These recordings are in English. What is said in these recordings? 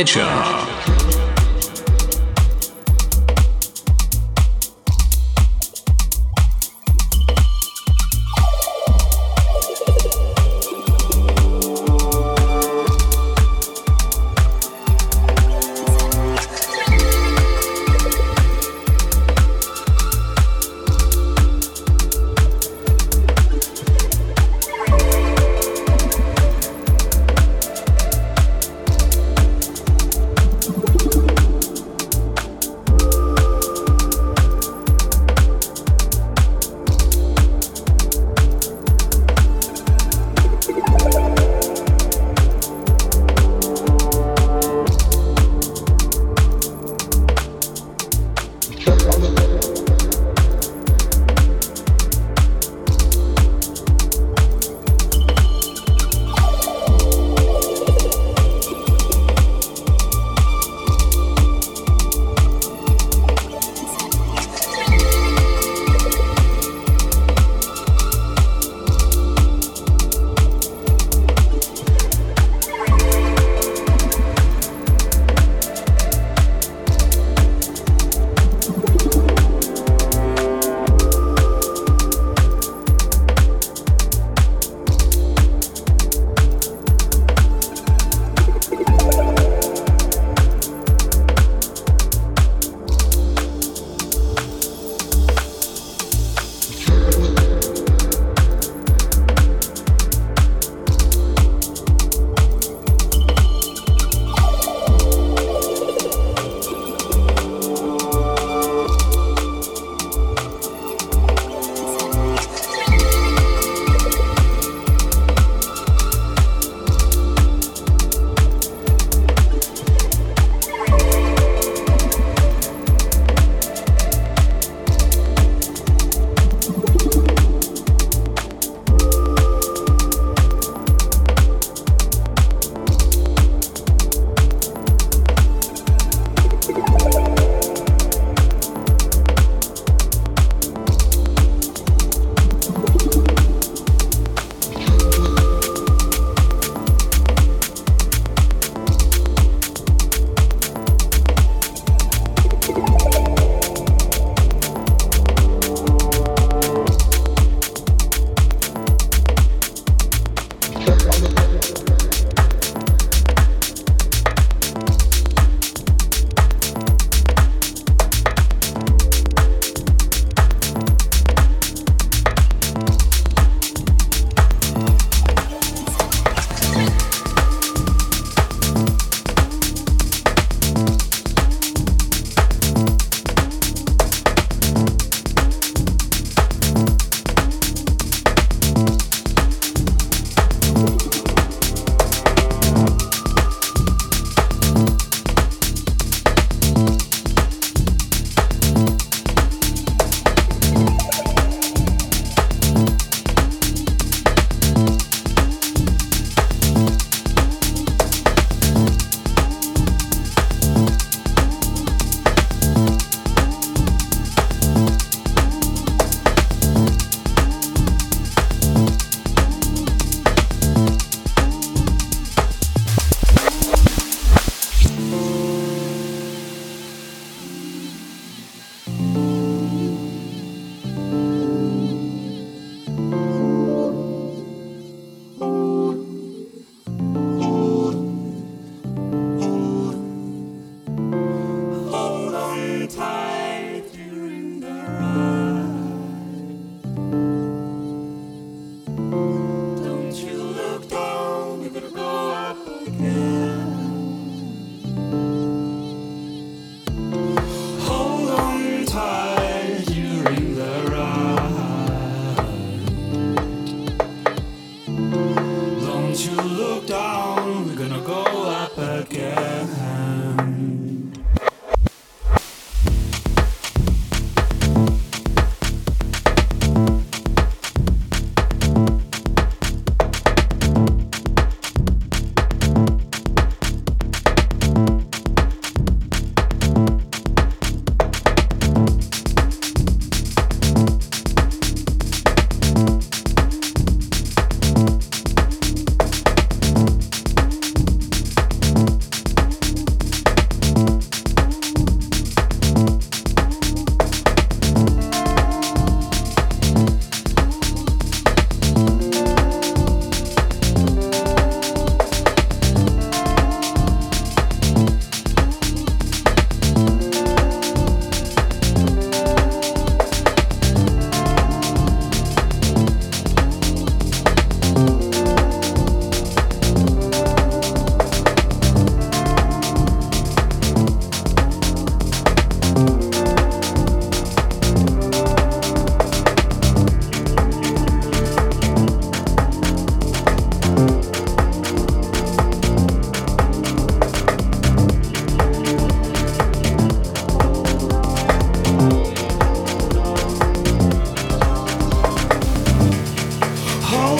Maricha.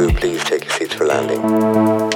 crew please take your seats for landing?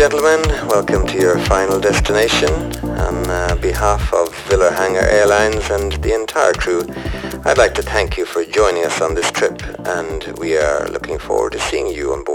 Gentlemen, welcome to your final destination. On uh, behalf of Villa Hanger Airlines and the entire crew, I'd like to thank you for joining us on this trip and we are looking forward to seeing you on board